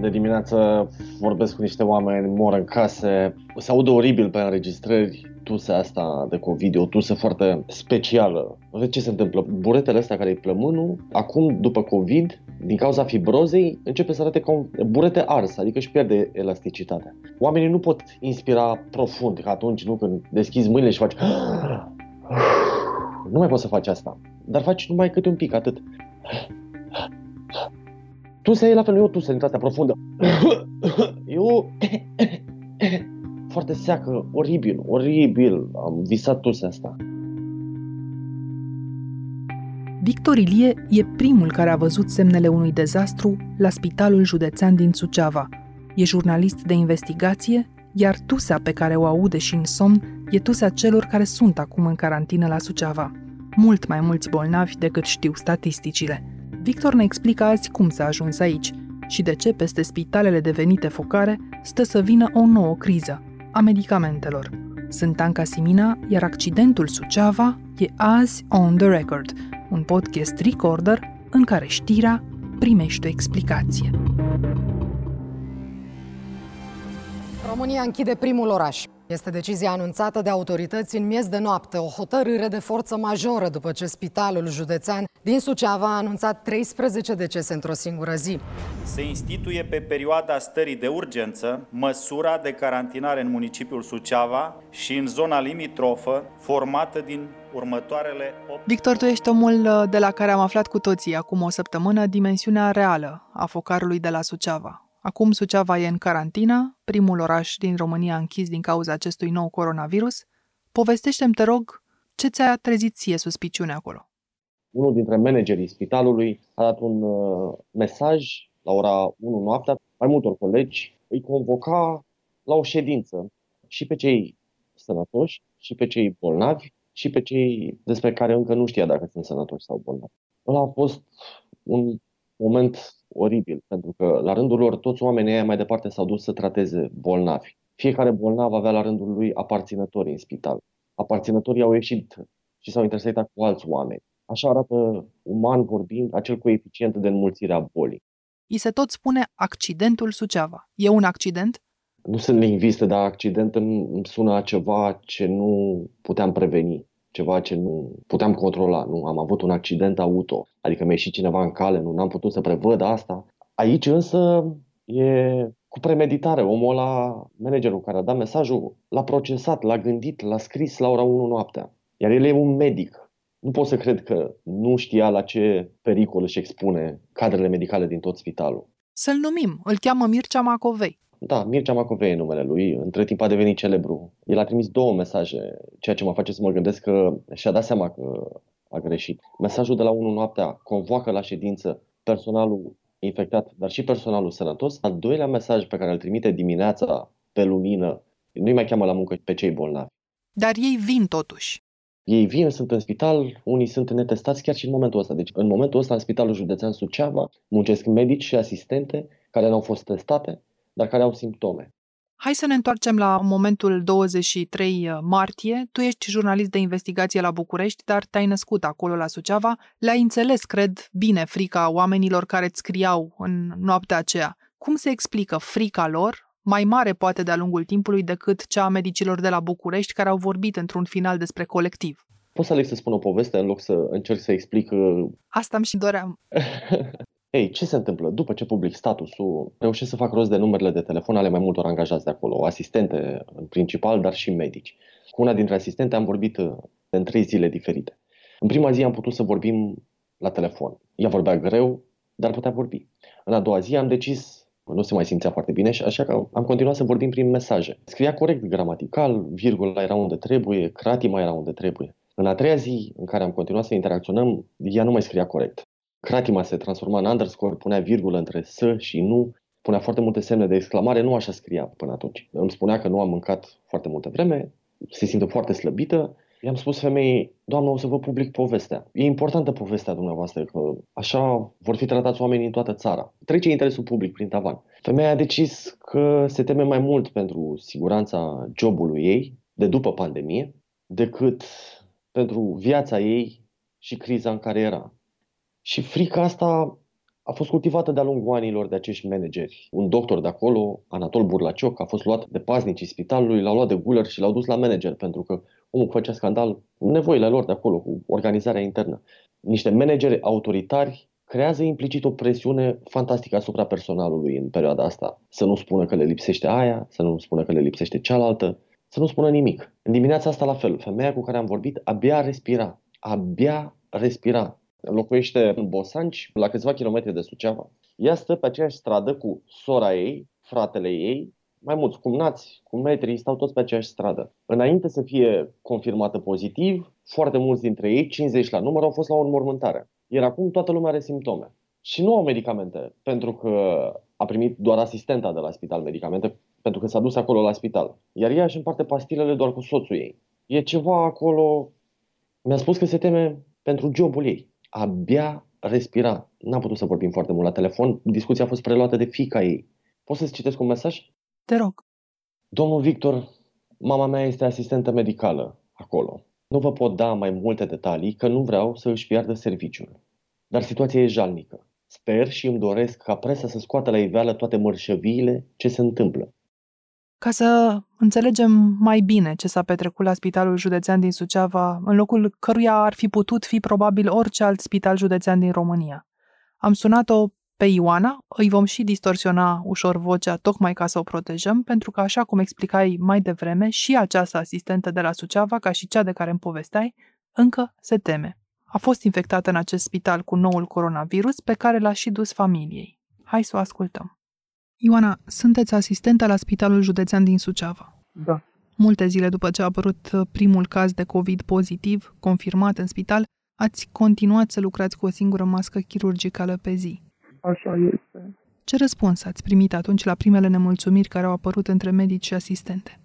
De dimineață vorbesc cu niște oameni, mor în case, se audă oribil pe înregistrări tusea asta de COVID, o tusă foarte specială. Ce se întâmplă? Buretele astea care e plămânul, acum, după COVID, din cauza fibrozei, începe să arate ca un burete ars, adică își pierde elasticitatea. Oamenii nu pot inspira profund, ca atunci, nu, când deschizi mâinile și faci... Nu mai poți să faci asta, dar faci numai câte un pic, atât. Tusea e la fel, nu e o tusă din asta profundă. E o... Foarte seacă, oribil, oribil. Am visat tusea asta. Victor Ilie e primul care a văzut semnele unui dezastru la Spitalul Județean din Suceava. E jurnalist de investigație, iar tusea pe care o aude și în somn e tusea celor care sunt acum în carantină la Suceava. Mult mai mulți bolnavi decât știu statisticile. Victor ne explică azi cum s-a ajuns aici și de ce peste spitalele devenite focare stă să vină o nouă criză, a medicamentelor. Sunt Anca Simina, iar accidentul Suceava e azi on the record, un podcast recorder în care știrea primește o explicație. România închide primul oraș. Este decizia anunțată de autorități în miez de noapte, o hotărâre de forță majoră după ce Spitalul Județean din Suceava a anunțat 13 decese într-o singură zi. Se instituie pe perioada stării de urgență măsura de carantinare în municipiul Suceava și în zona limitrofă formată din următoarele 8... Victor, tu ești omul uh, de la care am aflat cu toții acum o săptămână dimensiunea reală a focarului de la Suceava. Acum Suceava e în carantină, primul oraș din România închis din cauza acestui nou coronavirus. Povestește-mi, te rog, ce ți-a trezit ție suspiciune acolo? Unul dintre managerii spitalului a dat un uh, mesaj la ora 1 noaptea, mai multor colegi, îi convoca la o ședință și pe cei sănătoși, și pe cei bolnavi, și pe cei despre care încă nu știa dacă sunt sănătoși sau bolnavi. Ăla a fost un moment oribil, pentru că la rândul lor toți oamenii aia mai departe s-au dus să trateze bolnavi. Fiecare bolnav avea la rândul lui aparținători în spital. Aparținătorii au ieșit și s-au intersectat cu alți oameni. Așa arată, uman vorbind, acel coeficient de înmulțire a bolii. I se tot spune accidentul Suceava. E un accident? Nu sunt lingviste, dar accident îmi sună a ceva ce nu puteam preveni ceva ce nu puteam controla. Nu am avut un accident auto, adică mi-a ieșit cineva în cale, nu am putut să prevăd asta. Aici însă e cu premeditare. Omul ăla, managerul care a dat mesajul, l-a procesat, l-a gândit, l-a scris la ora 1 noaptea. Iar el e un medic. Nu pot să cred că nu știa la ce pericol își expune cadrele medicale din tot spitalul. Să-l numim. Îl cheamă Mircea Macovei. Da, Mircea Macovei e numele lui. Între timp a devenit celebru. El a trimis două mesaje, ceea ce mă face să mă gândesc că și-a dat seama că a greșit. Mesajul de la 1 noaptea convoacă la ședință personalul infectat, dar și personalul sănătos. Al doilea mesaj pe care îl trimite dimineața pe lumină, nu-i mai cheamă la muncă pe cei bolnavi. Dar ei vin totuși. Ei vin, sunt în spital, unii sunt netestați chiar și în momentul ăsta. Deci în momentul ăsta în Spitalul Județean Suceava muncesc medici și asistente care nu au fost testate, dar care au simptome. Hai să ne întoarcem la momentul 23 uh, martie. Tu ești jurnalist de investigație la București, dar te-ai născut acolo la Suceava. Le-ai înțeles, cred, bine frica oamenilor care îți scriau în noaptea aceea. Cum se explică frica lor, mai mare poate de-a lungul timpului decât cea a medicilor de la București care au vorbit într-un final despre colectiv? Poți să aleg să spun o poveste în loc să încerc să explic... Uh, Asta îmi și doream. Ei, ce se întâmplă? După ce public statusul, reușesc să fac rost de numerele de telefon ale mai multor angajați de acolo, asistente în principal, dar și medici. Cu una dintre asistente am vorbit uh, în trei zile diferite. În prima zi am putut să vorbim la telefon. Ea vorbea greu, dar putea vorbi. În a doua zi am decis, nu se mai simțea foarte bine, și așa că am continuat să vorbim prin mesaje. Scria corect gramatical, virgula era unde trebuie, cratima era unde trebuie. În a treia zi în care am continuat să interacționăm, ea nu mai scria corect. Cratima se transforma în underscore, punea virgulă între să și nu, punea foarte multe semne de exclamare, nu așa scria până atunci. Îmi spunea că nu am mâncat foarte multă vreme, se simte foarte slăbită. I-am spus femeii, doamnă, o să vă public povestea. E importantă povestea dumneavoastră, că așa vor fi tratați oamenii în toată țara. Trece interesul public prin tavan. Femeia a decis că se teme mai mult pentru siguranța jobului ei de după pandemie decât pentru viața ei și criza în care era. Și frica asta a fost cultivată de-a lungul anilor de acești manageri. Un doctor de acolo, Anatol Burlacioc, a fost luat de paznicii spitalului, l-au luat de guler și l-au dus la manager pentru că omul făcea scandal cu nevoile lor de acolo, cu organizarea internă. Niște manageri autoritari creează implicit o presiune fantastică asupra personalului în perioada asta. Să nu spună că le lipsește aia, să nu spună că le lipsește cealaltă, să nu spună nimic. În dimineața asta la fel, femeia cu care am vorbit abia respira, abia respira. Locuiește în Bosanci, la câțiva kilometri de Suceava. Ea stă pe aceeași stradă cu sora ei, fratele ei, mai mulți cumnați, cu metri, stau toți pe aceeași stradă. Înainte să fie confirmată pozitiv, foarte mulți dintre ei, 50 la număr, au fost la o înmormântare. Iar acum toată lumea are simptome. Și nu au medicamente, pentru că a primit doar asistenta de la spital medicamente, pentru că s-a dus acolo la spital. Iar ea își împarte pastilele doar cu soțul ei. E ceva acolo... Mi-a spus că se teme pentru jobul ei. Abia respira. N-am putut să vorbim foarte mult la telefon. Discuția a fost preluată de fica ei. Poți să-ți citesc un mesaj? Te rog. Domnul Victor, mama mea este asistentă medicală acolo. Nu vă pot da mai multe detalii că nu vreau să își piardă serviciul. Dar situația e jalnică. Sper și îmi doresc ca presa să scoată la iveală toate mărșăviile ce se întâmplă. Ca să înțelegem mai bine ce s-a petrecut la Spitalul Județean din Suceava, în locul căruia ar fi putut fi probabil orice alt spital județean din România. Am sunat-o pe Ioana, îi vom și distorsiona ușor vocea tocmai ca să o protejăm, pentru că, așa cum explicai mai devreme, și această asistentă de la Suceava, ca și cea de care îmi povesteai, încă se teme. A fost infectată în acest spital cu noul coronavirus pe care l-a și dus familiei. Hai să o ascultăm. Ioana, sunteți asistentă la Spitalul Județean din Suceava. Da. Multe zile după ce a apărut primul caz de COVID pozitiv, confirmat în spital, ați continuat să lucrați cu o singură mască chirurgicală pe zi. Așa este. Ce răspuns ați primit atunci la primele nemulțumiri care au apărut între medici și asistente?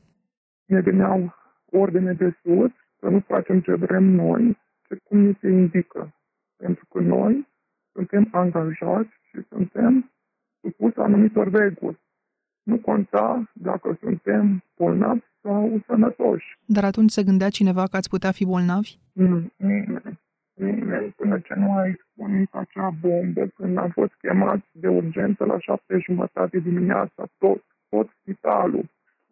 Ne veneau ordine de sus să nu facem ce vrem noi, ce cum ni se indică. Pentru că noi suntem angajați și suntem supuși anumitor reguli. Nu conta dacă suntem bolnavi sau sănătoși. Dar atunci se gândea cineva că ați putea fi bolnavi? Nu, nimeni nimeni până ce nu a expunit acea bombă, când am fost chemat de urgență la șapte jumătate dimineața, tot, tot spitalul.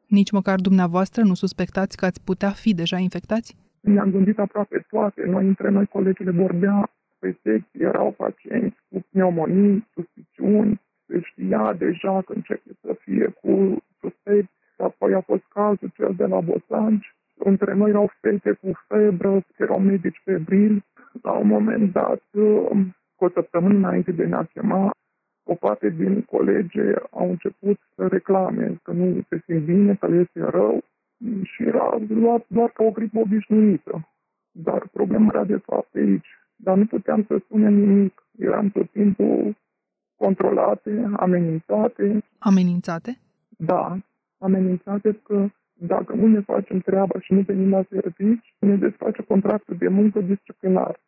Nici măcar dumneavoastră nu suspectați că ați putea fi deja infectați? Ne-am gândit aproape toate. Noi, între noi, colegii vorbea pe secție, erau pacienți cu pneumonii, suspiciuni, se știa deja că începe să fie cu suspecți. Apoi a fost cazul cel de la Bosanci. Între noi erau fete cu febră, erau medici febrili la un moment dat, um, cu o săptămână înainte de ne-a chema, o parte din colegi au început să reclame că nu se simt bine, că le este rău și era luat doar ca o gripă obișnuită. Dar problema era de fapt aici. Dar nu puteam să spunem nimic. Eram tot timpul controlate, amenințate. Amenințate? Da, amenințate că dacă nu ne facem treaba și nu venim la servici, ne desface contractul de muncă disciplinar.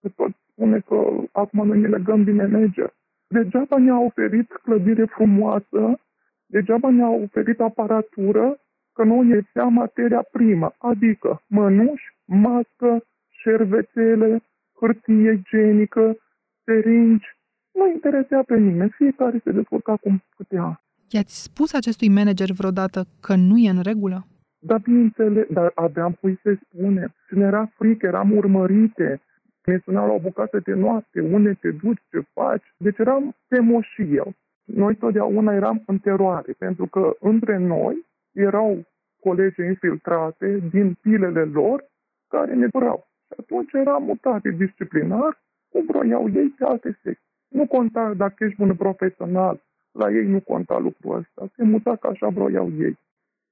Se tot spune că acum noi ne legăm din manager. Degeaba ne-a oferit clădire frumoasă, degeaba ne-a oferit aparatură, că nu lipsea materia primă, adică mănuși, mască, șervețele, hârtie igienică, seringi. Nu interesea pe nimeni, fiecare se descurca cum putea. I-ați spus acestui manager vreodată că nu e în regulă? Da, bineînțeles, dar aveam cui să spune. Și ne era frică, eram urmărite. Ne sunau la o bucată de noapte, unde te duci, ce faci. Deci eram temoși și eu. Noi totdeauna eram în teroare, pentru că între noi erau colegi infiltrate din pilele lor care ne vreau. Și atunci eram mutate disciplinar, cum vroiau ei pe alte secții. Nu conta dacă ești bun profesional, la ei nu conta lucrul ăsta. Se muta ca așa vroiau ei.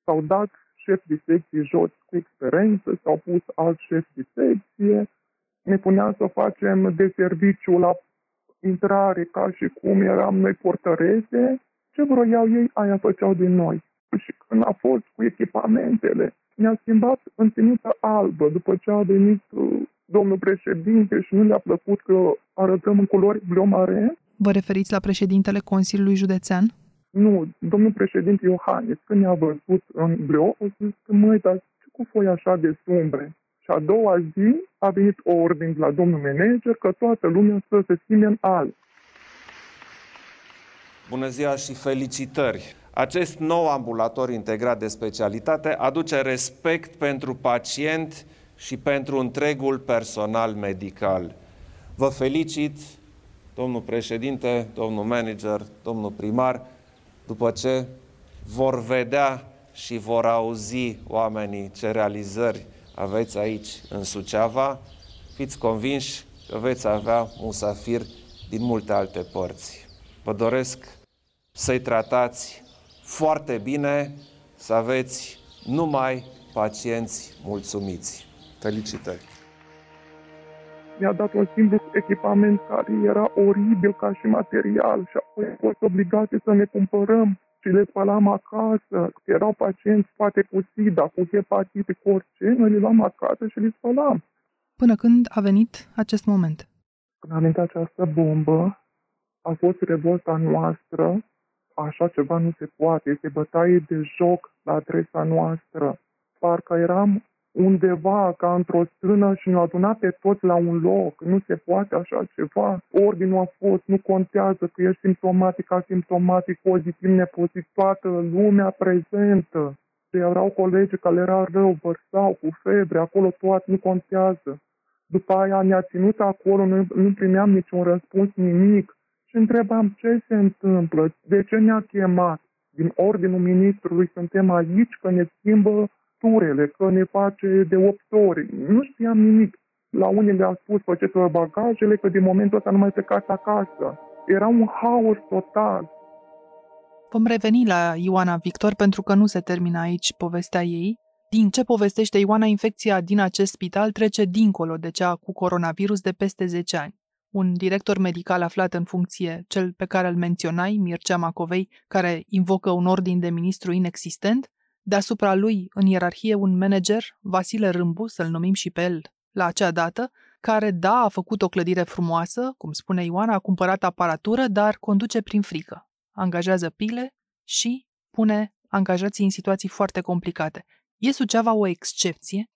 S-au dat șef de secție jos cu experiență, s-au pus alt șef de secție, ne puneam să facem de serviciu la intrare ca și cum eram noi portărese, ce vroiau ei, aia făceau din noi. Și când a fost cu echipamentele, ne-a schimbat în ținută albă, după ce a venit uh, domnul președinte și nu le-a plăcut că arătăm în culori bleu mare, Vă referiți la președintele Consiliului Județean? Nu, domnul președinte Iohannis, când ne-a văzut în bleu, a zis că măi, dar ce cu foi așa de sumbre? Și a doua zi a venit o ordine la domnul manager că toată lumea să se schimbe în alb. Bună ziua și felicitări! Acest nou ambulator integrat de specialitate aduce respect pentru pacient și pentru întregul personal medical. Vă felicit, domnul președinte, domnul manager, domnul primar, după ce vor vedea și vor auzi oamenii ce realizări aveți aici în Suceava, fiți convinși că veți avea musafiri din multe alte părți. Vă doresc să-i tratați foarte bine, să aveți numai pacienți mulțumiți. Felicitări! Mi-a dat un simplu echipament care era oribil ca și material și apoi am fost obligate să ne cumpărăm și le spălam acasă. Erau pacienți poate cu SIDA, cu hepatite, cu orice, noi le luam acasă și le spălam. Până când a venit acest moment? Când a venit această bombă, a fost revolta noastră, așa ceva nu se poate, este bătaie de joc la adresa noastră. Parcă eram undeva ca într-o stână și ne-au adunat pe toți la un loc. Nu se poate așa ceva. Ordinul a fost, nu contează că ești simptomatic, asimptomatic, pozitiv, nepozitiv, toată lumea prezentă. Și erau colegi care era rău, vărsau cu febre, acolo toate, nu contează. După aia ne-a ținut acolo, nu, nu primeam niciun răspuns, nimic. Și întrebam ce se întâmplă, de ce ne-a chemat. Din ordinul ministrului suntem aici, că ne schimbă turele, că ne face de 8 ori. Nu știam nimic. La unii le-am spus, faceți bagajele, că din momentul ăsta nu mai plecați acasă. Era un haos total. Vom reveni la Ioana Victor pentru că nu se termină aici povestea ei. Din ce povestește Ioana, infecția din acest spital trece dincolo de cea cu coronavirus de peste 10 ani. Un director medical aflat în funcție, cel pe care îl menționai, Mircea Macovei, care invocă un ordin de ministru inexistent, Deasupra lui, în ierarhie, un manager, Vasile Râmbu, să-l numim și pe el la acea dată, care, da, a făcut o clădire frumoasă, cum spune Ioana, a cumpărat aparatură, dar conduce prin frică. Angajează pile și pune angajații în situații foarte complicate. E Suceava o excepție?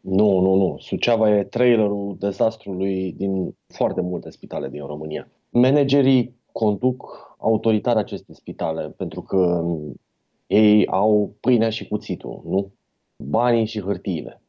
Nu, nu, nu. Suceava e trailerul dezastrului din foarte multe spitale din România. Managerii conduc autoritar aceste spitale pentru că ei au pâinea și cuțitul, nu? Banii și hârtiile.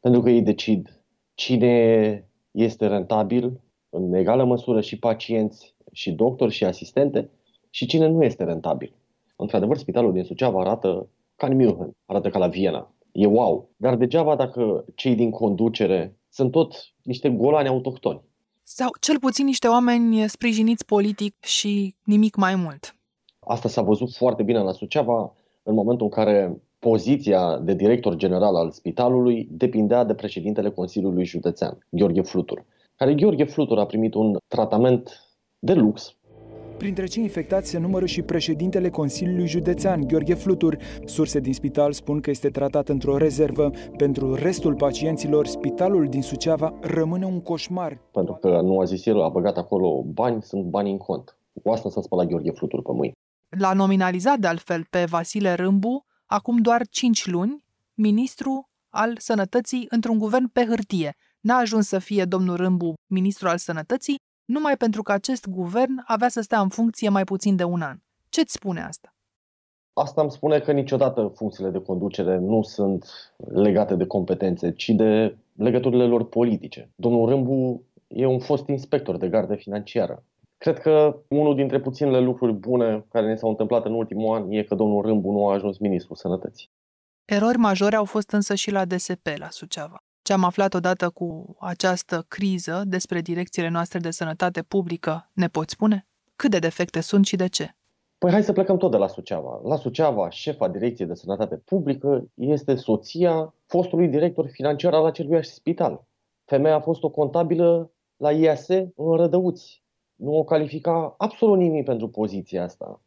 Pentru că ei decid cine este rentabil, în egală măsură și pacienți, și doctori, și asistente, și cine nu este rentabil. Într-adevăr, spitalul din Suceava arată ca în München, arată ca la Viena. E wow. Dar degeaba dacă cei din conducere sunt tot niște golani autohtoni. Sau cel puțin niște oameni sprijiniți politic și nimic mai mult. Asta s-a văzut foarte bine la Suceava în momentul în care poziția de director general al spitalului depindea de președintele Consiliului Județean, Gheorghe Flutur, care Gheorghe Flutur a primit un tratament de lux Printre cei infectați se numără și președintele Consiliului Județean, Gheorghe Flutur. Surse din spital spun că este tratat într-o rezervă. Pentru restul pacienților, spitalul din Suceava rămâne un coșmar. Pentru că nu a zis el, a băgat acolo bani, sunt bani în cont. Cu asta s-a spălat Gheorghe Flutur pe mâini. L-a nominalizat de altfel pe Vasile Râmbu, acum doar 5 luni, ministru al sănătății într-un guvern pe hârtie. N-a ajuns să fie domnul Râmbu ministru al sănătății, numai pentru că acest guvern avea să stea în funcție mai puțin de un an. Ce-ți spune asta? Asta îmi spune că niciodată funcțiile de conducere nu sunt legate de competențe, ci de legăturile lor politice. Domnul Râmbu e un fost inspector de gardă financiară. Cred că unul dintre puținele lucruri bune care ne s-au întâmplat în ultimul an e că domnul Râmbu nu a ajuns ministrul sănătății. Erori majore au fost însă și la DSP, la Suceava. Ce am aflat odată cu această criză despre direcțiile noastre de sănătate publică, ne poți spune? Cât de defecte sunt și de ce? Păi hai să plecăm tot de la Suceava. La Suceava, șefa Direcției de Sănătate Publică este soția fostului director financiar al acelui spital. Femeia a fost o contabilă la IAS în Rădăuți nu o califica absolut nimic pentru poziția asta.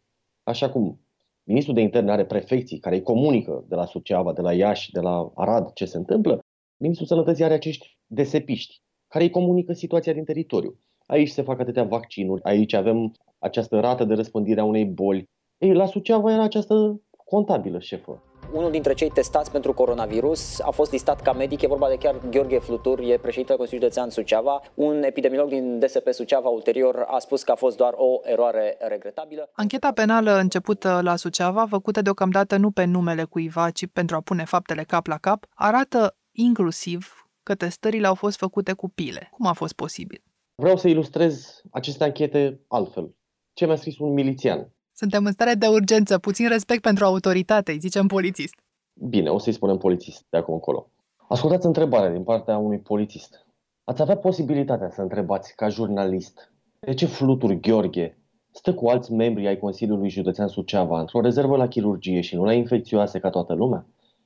Așa cum ministrul de interne are prefecții care îi comunică de la Suceava, de la Iași, de la Arad ce se întâmplă, ministrul sănătății are acești desepiști care îi comunică situația din teritoriu. Aici se fac atâtea vaccinuri, aici avem această rată de răspândire a unei boli. Ei, la Suceava era această contabilă șefă. Unul dintre cei testați pentru coronavirus a fost listat ca medic, e vorba de chiar Gheorghe Flutur, e președintele Consiliului Județean Suceava. Un epidemiolog din DSP Suceava ulterior a spus că a fost doar o eroare regretabilă. Ancheta penală începută la Suceava, făcută deocamdată nu pe numele cuiva, ci pentru a pune faptele cap la cap, arată inclusiv că testările au fost făcute cu pile. Cum a fost posibil? Vreau să ilustrez aceste anchete altfel. Ce mi-a scris un milițian. Suntem în stare de urgență, puțin respect pentru autoritate, îi zicem polițist. Bine, o să-i spunem polițist de acum încolo. Ascultați întrebarea din partea unui polițist. Ați avea posibilitatea să întrebați ca jurnalist de ce Fluturi Gheorghe stă cu alți membri ai Consiliului Județean Suceava într-o rezervă la chirurgie și nu la infecțioase ca toată lumea?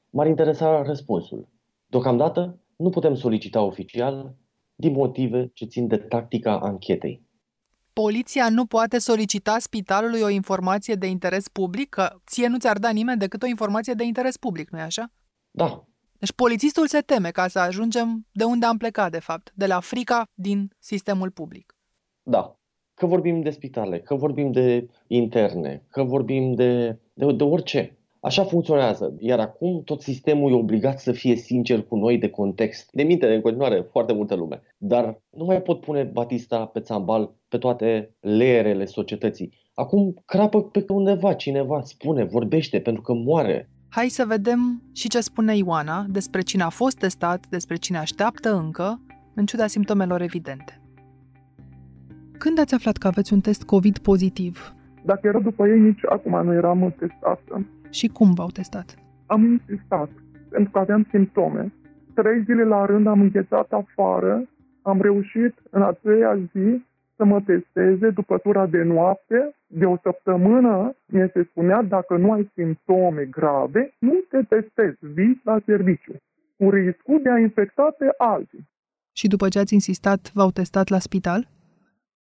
M-ar interesa răspunsul. Deocamdată nu putem solicita oficial din motive ce țin de tactica anchetei. Poliția nu poate solicita spitalului o informație de interes public, că ție nu ți-ar da nimeni decât o informație de interes public, nu-i așa? Da. Deci polițistul se teme ca să ajungem de unde am plecat, de fapt, de la frica din sistemul public. Da. Că vorbim de spitale, că vorbim de interne, că vorbim de, de, de orice. Așa funcționează. Iar acum tot sistemul e obligat să fie sincer cu noi de context. De minte de în continuare foarte multă lume. Dar nu mai pot pune Batista pe țambal pe toate leerele societății. Acum crapă pe undeva cineva, spune, vorbește, pentru că moare. Hai să vedem și ce spune Ioana despre cine a fost testat, despre cine așteaptă încă, în ciuda simptomelor evidente. Când ați aflat că aveți un test COVID pozitiv? Dacă era după ei, nici acum nu eram testată. Și cum v-au testat? Am insistat, pentru că aveam simptome. Trei zile la rând am înghețat afară, am reușit în a treia zi să mă testeze după tura de noapte. De o săptămână mi se spunea dacă nu ai simptome grave, nu te testezi, vii la serviciu, cu riscul de a infecta pe alții. Și după ce ați insistat, v-au testat la spital?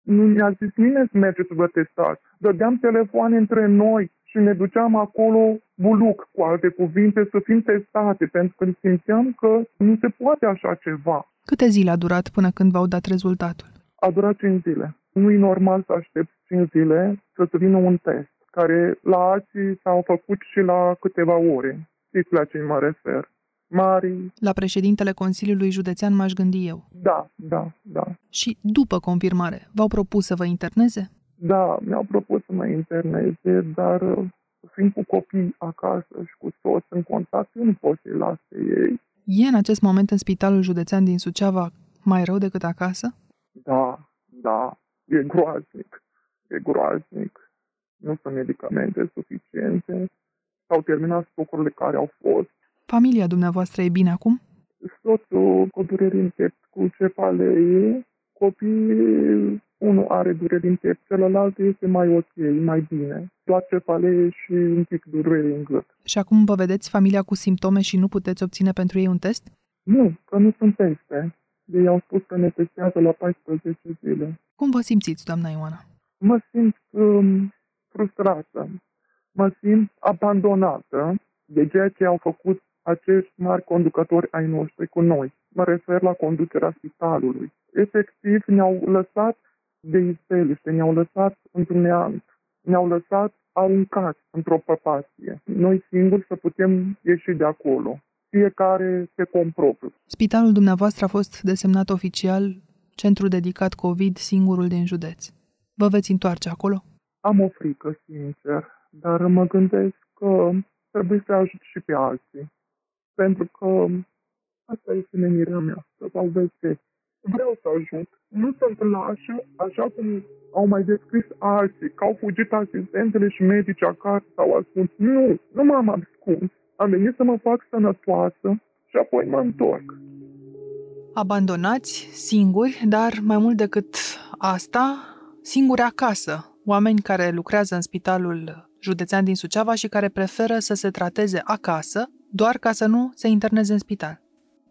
Nu mi-a zis nimeni să mergeți să vă testați. Dădeam telefoane între noi și ne duceam acolo buluc, cu alte cuvinte, să fim testate, pentru că simțeam că nu se poate așa ceva. Câte zile a durat până când v-au dat rezultatul? A durat 5 zile. Nu e normal să aștept 5 zile să se vină un test, care la alții s-au făcut și la câteva ore. Știți la ce mă refer? Mari. La președintele Consiliului Județean m-aș gândi eu. Da, da, da. Și după confirmare, v-au propus să vă interneze? Da, mi-au propus să mă interneze, dar uh, fiind cu copii acasă și cu toți în contact, eu nu pot să-i las pe ei. E în acest moment în Spitalul Județean din Suceava mai rău decât acasă? Da, da, e groaznic, e groaznic. Nu sunt medicamente suficiente, s-au terminat stocurile care au fost. Familia dumneavoastră e bine acum? Soțul cu dureri în piept, cu cefalee, copiii unul are dureri în piept, celălalt este mai ok, mai bine. Doar cefalee și un pic durere în gât. Și acum vă vedeți familia cu simptome și nu puteți obține pentru ei un test? Nu, că nu sunt teste. Ei au spus că ne testează la 14 zile. Cum vă simțiți, doamna Ioana? Mă simt um, frustrată. Mă simt abandonată de ceea ce au făcut acești mari conducători ai noștri cu noi. Mă refer la conducerea spitalului. Efectiv, ne-au lăsat de izbeliște, ne-au lăsat într-un neant, ne-au lăsat aruncați într-o păpație. Noi singuri să putem ieși de acolo, fiecare pe compropriu. Spitalul dumneavoastră a fost desemnat oficial centru dedicat COVID singurul din județ. Vă veți întoarce acolo? Am o frică, sincer, dar mă gândesc că trebuie să ajut și pe alții. Pentru că asta este menirea mea, să salveze vreau să ajut. Nu sunt lașă, așa cum au mai descris alții, că au fugit asistentele și medici acasă sau ascuns. Nu, nu m-am ascuns. Am venit să mă fac sănătoasă și apoi mă întorc. Abandonați, singuri, dar mai mult decât asta, singuri acasă. Oameni care lucrează în spitalul județean din Suceava și care preferă să se trateze acasă, doar ca să nu se interneze în spital.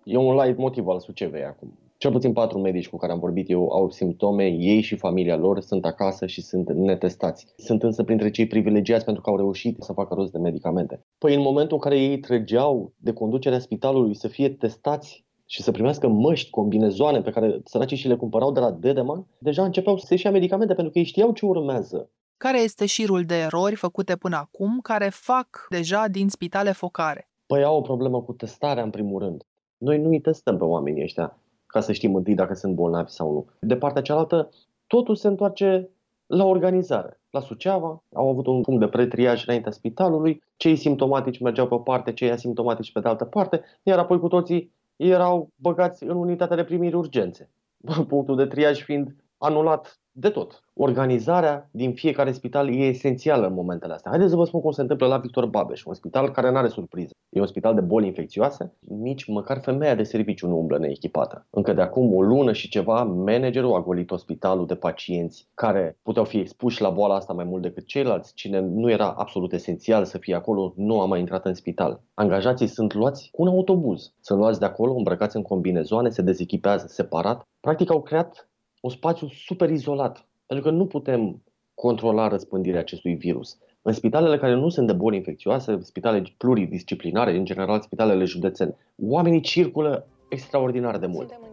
E un light motiv al Sucevei acum. Cel puțin patru medici cu care am vorbit eu au simptome, ei și familia lor sunt acasă și sunt netestați. Sunt însă printre cei privilegiați pentru că au reușit să facă rost de medicamente. Păi în momentul în care ei trăgeau de conducerea spitalului să fie testați și să primească măști, combinezoane pe care săracii și le cumpărau de la Dedeman, deja începeau să-și ia medicamente pentru că ei știau ce urmează. Care este șirul de erori făcute până acum care fac deja din spitale focare? Păi au o problemă cu testarea, în primul rând. Noi nu îi testăm pe oamenii ăștia ca să știm întâi dacă sunt bolnavi sau nu. De partea cealaltă, totul se întoarce la organizare. La Suceava au avut un punct de pretriaj înaintea spitalului, cei simptomatici mergeau pe o parte, cei asimptomatici pe de altă parte, iar apoi cu toții erau băgați în unitatea de primiri urgențe. Punctul de triaj fiind anulat de tot. Organizarea din fiecare spital e esențială în momentele astea. Haideți să vă spun cum se întâmplă la Victor Babeș, un spital care nu are surpriză. E un spital de boli infecțioase, nici măcar femeia de serviciu nu umblă neechipată. Încă de acum o lună și ceva, managerul a golit spitalul de pacienți care puteau fi expuși la boala asta mai mult decât ceilalți. Cine nu era absolut esențial să fie acolo, nu a mai intrat în spital. Angajații sunt luați cu un autobuz. Sunt luați de acolo, îmbrăcați în combinezoane, se dezechipează separat. Practic au creat un spațiu super izolat, pentru că nu putem controla răspândirea acestui virus. În spitalele care nu sunt de boli infecțioase, spitale pluridisciplinare, în general spitalele județene, oamenii circulă extraordinar de mult. Suntem în direct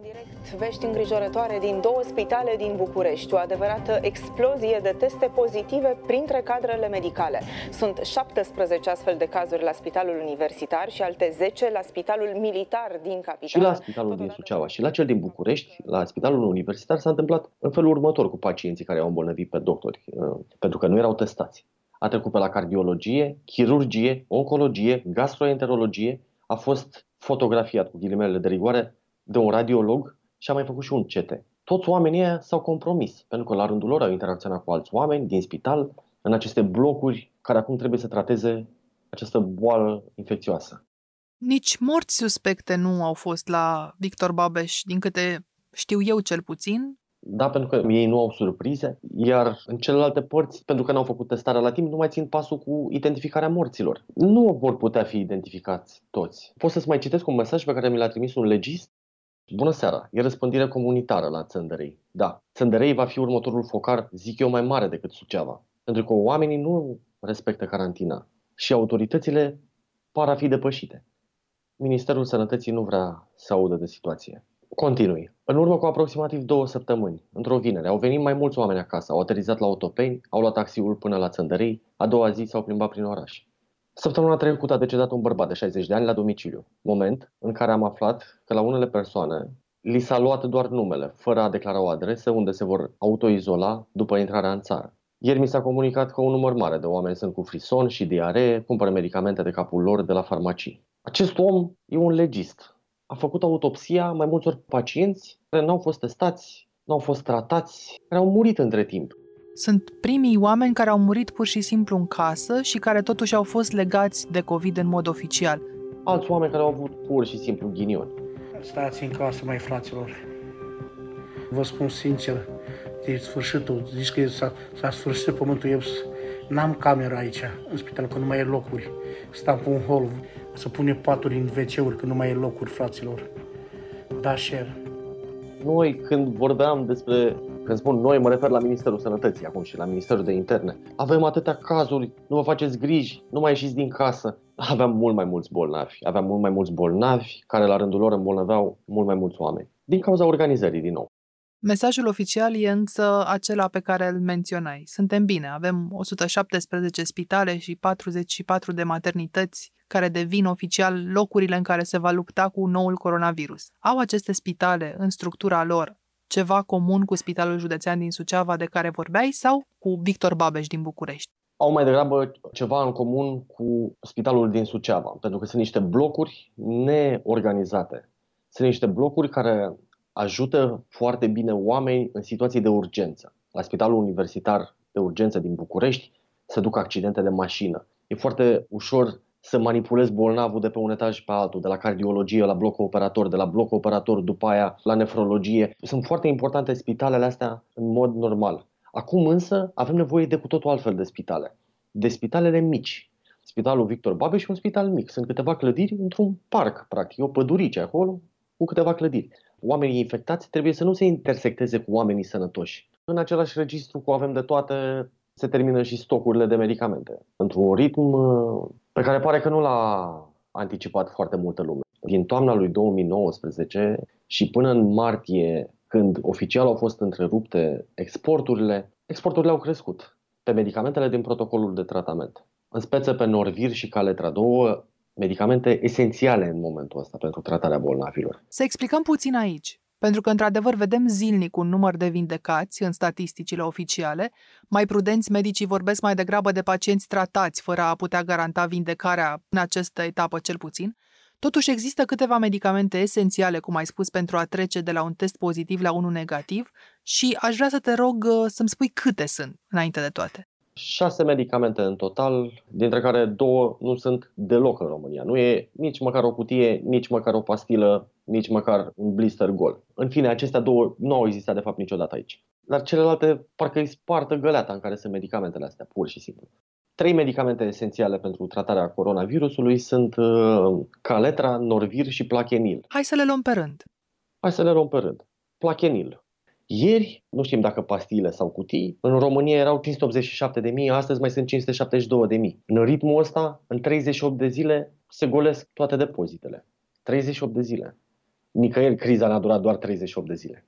vești îngrijorătoare din două spitale din București. O adevărată explozie de teste pozitive printre cadrele medicale. Sunt 17 astfel de cazuri la Spitalul Universitar și alte 10 la Spitalul Militar din capitală. Și la Spitalul din Suceava și la cel din București, la Spitalul Universitar, s-a întâmplat în felul următor cu pacienții care au îmbolnăvit pe doctori, uh, pentru că nu erau testați. A trecut pe la cardiologie, chirurgie, oncologie, gastroenterologie, a fost fotografiat cu ghilimele de rigoare de un radiolog și a mai făcut și un CT. Toți oamenii ăia s-au compromis, pentru că la rândul lor au interacționat cu alți oameni din spital, în aceste blocuri care acum trebuie să trateze această boală infecțioasă. Nici morți suspecte nu au fost la Victor Babeș, din câte știu eu cel puțin. Da, pentru că ei nu au surprize, iar în celelalte părți, pentru că n-au făcut testarea la timp, nu mai țin pasul cu identificarea morților. Nu vor putea fi identificați toți. Pot să-ți mai citesc un mesaj pe care mi l-a trimis un legist? Bună seara, e răspândire comunitară la Țăndărei. Da, Țăndărei va fi următorul focar, zic eu, mai mare decât Suceava. Pentru că oamenii nu respectă carantina și autoritățile par a fi depășite. Ministerul Sănătății nu vrea să audă de situație. Continui. În urmă cu aproximativ două săptămâni, într-o vinere, au venit mai mulți oameni acasă, au aterizat la Otopeni, au luat taxiul până la Țăndărei, a doua zi s-au plimbat prin oraș. Săptămâna trecută a decedat un bărbat de 60 de ani la domiciliu, moment în care am aflat că la unele persoane li s-a luat doar numele, fără a declara o adresă unde se vor autoizola după intrarea în țară. Ieri mi s-a comunicat că un număr mare de oameni sunt cu frison și diaree, cumpără medicamente de capul lor de la farmacii. Acest om e un legist, a făcut autopsia mai multor pacienți care nu au fost testați, nu au fost tratați, care au murit între timp. Sunt primii oameni care au murit pur și simplu în casă și care totuși au fost legați de COVID în mod oficial. Alți oameni care au avut pur și simplu ghinion. Stați în casă, mai fraților. Vă spun sincer, de sfârșitul, zici că s-a, s-a sfârșit pământul, eu n-am cameră aici, în spital, că nu mai e locuri. Stau cu un hol, să pune paturi în wc că nu mai e locuri, fraților. Da, share. Noi, când vorbeam despre, când spun noi, mă refer la Ministerul Sănătății acum și la Ministerul de Interne, avem atâtea cazuri, nu vă faceți griji, nu mai ieșiți din casă. Aveam mult mai mulți bolnavi, aveam mult mai mulți bolnavi care la rândul lor îmbolnăveau mult mai mulți oameni. Din cauza organizării, din nou. Mesajul oficial e însă acela pe care îl menționai. Suntem bine, avem 117 spitale și 44 de maternități care devin oficial locurile în care se va lupta cu noul coronavirus. Au aceste spitale în structura lor ceva comun cu Spitalul Județean din Suceava de care vorbeai sau cu Victor Babeș din București? Au mai degrabă ceva în comun cu Spitalul din Suceava, pentru că sunt niște blocuri neorganizate. Sunt niște blocuri care ajută foarte bine oameni în situații de urgență. La Spitalul Universitar de Urgență din București se duc accidente de mașină. E foarte ușor să manipulezi bolnavul de pe un etaj pe altul, de la cardiologie la bloc operator, de la bloc operator după aia la nefrologie. Sunt foarte importante spitalele astea în mod normal. Acum însă avem nevoie de cu totul altfel de spitale. De spitalele mici. Spitalul Victor Babeș e un spital mic. Sunt câteva clădiri într-un parc, practic. E o pădurice acolo cu câteva clădiri. Oamenii infectați trebuie să nu se intersecteze cu oamenii sănătoși. În același registru cu avem de toate, se termină și stocurile de medicamente. Într-un ritm uh, pe care pare că nu l-a anticipat foarte multă lume. Din toamna lui 2019 și până în martie, când oficial au fost întrerupte exporturile, exporturile au crescut. pe medicamentele din protocolul de tratament. În speță pe Norvir și Caletra, două medicamente esențiale în momentul ăsta pentru tratarea bolnavilor. Să explicăm puțin aici. Pentru că, într-adevăr, vedem zilnic un număr de vindecați în statisticile oficiale. Mai prudenți, medicii vorbesc mai degrabă de pacienți tratați, fără a putea garanta vindecarea în această etapă cel puțin. Totuși există câteva medicamente esențiale, cum ai spus, pentru a trece de la un test pozitiv la unul negativ și aș vrea să te rog uh, să-mi spui câte sunt, înainte de toate. Șase medicamente în total, dintre care două nu sunt deloc în România. Nu e nici măcar o cutie, nici măcar o pastilă, nici măcar un blister gol. În fine, acestea două nu au existat de fapt niciodată aici. Dar celelalte parcă îi spartă găleata în care sunt medicamentele astea, pur și simplu. Trei medicamente esențiale pentru tratarea coronavirusului sunt uh, Caletra, Norvir și Plachenil. Hai să le luăm pe rând. Hai să le luăm pe rând. Plachenil. Ieri, nu știm dacă pastile sau cutii, în România erau 587.000, astăzi mai sunt 572.000. În ritmul ăsta, în 38 de zile, se golesc toate depozitele. 38 de zile. Nicăieri criza n-a durat doar 38 de zile.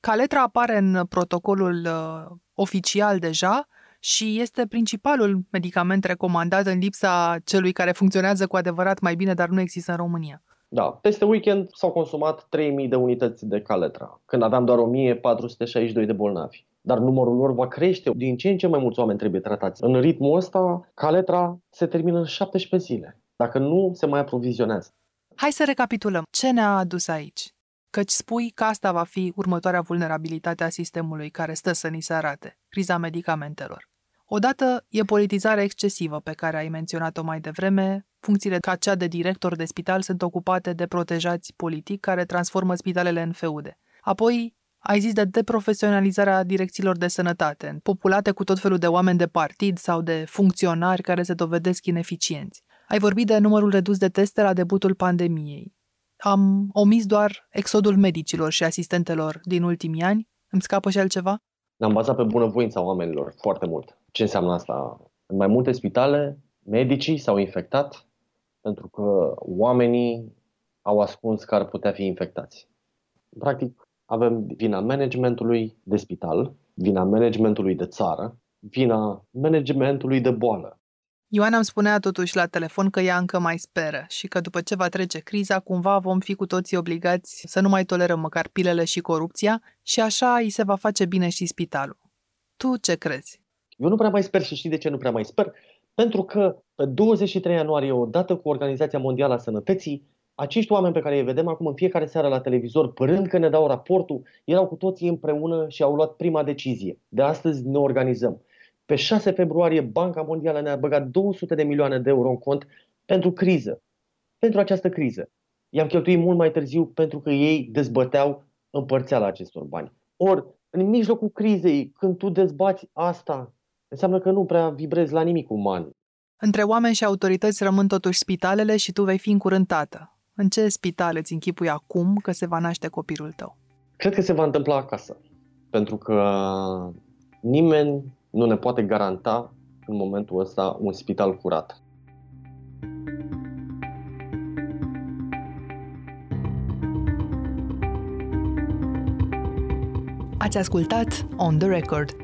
Caletra apare în protocolul uh, oficial deja și este principalul medicament recomandat în lipsa celui care funcționează cu adevărat mai bine, dar nu există în România. Da, peste weekend s-au consumat 3000 de unități de Caletra, când aveam doar 1462 de bolnavi. Dar numărul lor va crește, din ce în ce mai mulți oameni trebuie tratați. În ritmul ăsta, Caletra se termină în 17 zile, dacă nu se mai aprovizionează. Hai să recapitulăm. Ce ne-a adus aici? Căci spui că asta va fi următoarea vulnerabilitate a sistemului care stă să ni se arate, criza medicamentelor. Odată e politizarea excesivă pe care ai menționat-o mai devreme, funcțiile ca cea de director de spital sunt ocupate de protejați politic care transformă spitalele în feude. Apoi ai zis de deprofesionalizarea direcțiilor de sănătate, populate cu tot felul de oameni de partid sau de funcționari care se dovedesc ineficienți. Ai vorbit de numărul redus de teste la debutul pandemiei. Am omis doar exodul medicilor și asistentelor din ultimii ani. Îmi scapă și altceva? Ne-am bazat pe bunăvoința oamenilor foarte mult. Ce înseamnă asta? În mai multe spitale, medicii s-au infectat pentru că oamenii au ascuns că ar putea fi infectați. Practic, avem vina managementului de spital, vina managementului de țară, vina managementului de boală. Ioana îmi spunea totuși la telefon că ea încă mai speră și că după ce va trece criza, cumva vom fi cu toții obligați să nu mai tolerăm măcar pilele și corupția și așa îi se va face bine și spitalul. Tu ce crezi? Eu nu prea mai sper și știi de ce nu prea mai sper? Pentru că pe 23 ianuarie, odată cu Organizația Mondială a Sănătății, acești oameni pe care îi vedem acum în fiecare seară la televizor, părând că ne dau raportul, erau cu toții împreună și au luat prima decizie. De astăzi ne organizăm. Pe 6 februarie, Banca Mondială ne-a băgat 200 de milioane de euro în cont pentru criză. Pentru această criză. I-am cheltuit mult mai târziu pentru că ei dezbăteau împărțeala acestor bani. Ori, în mijlocul crizei, când tu dezbați asta, înseamnă că nu prea vibrezi la nimic uman. Între oameni și autorități rămân totuși spitalele și tu vei fi în curând tată. În ce spital îți închipui acum că se va naște copilul tău? Cred că se va întâmpla acasă. Pentru că nimeni nu ne poate garanta în momentul ăsta un spital curat. Ați ascultat On The Record,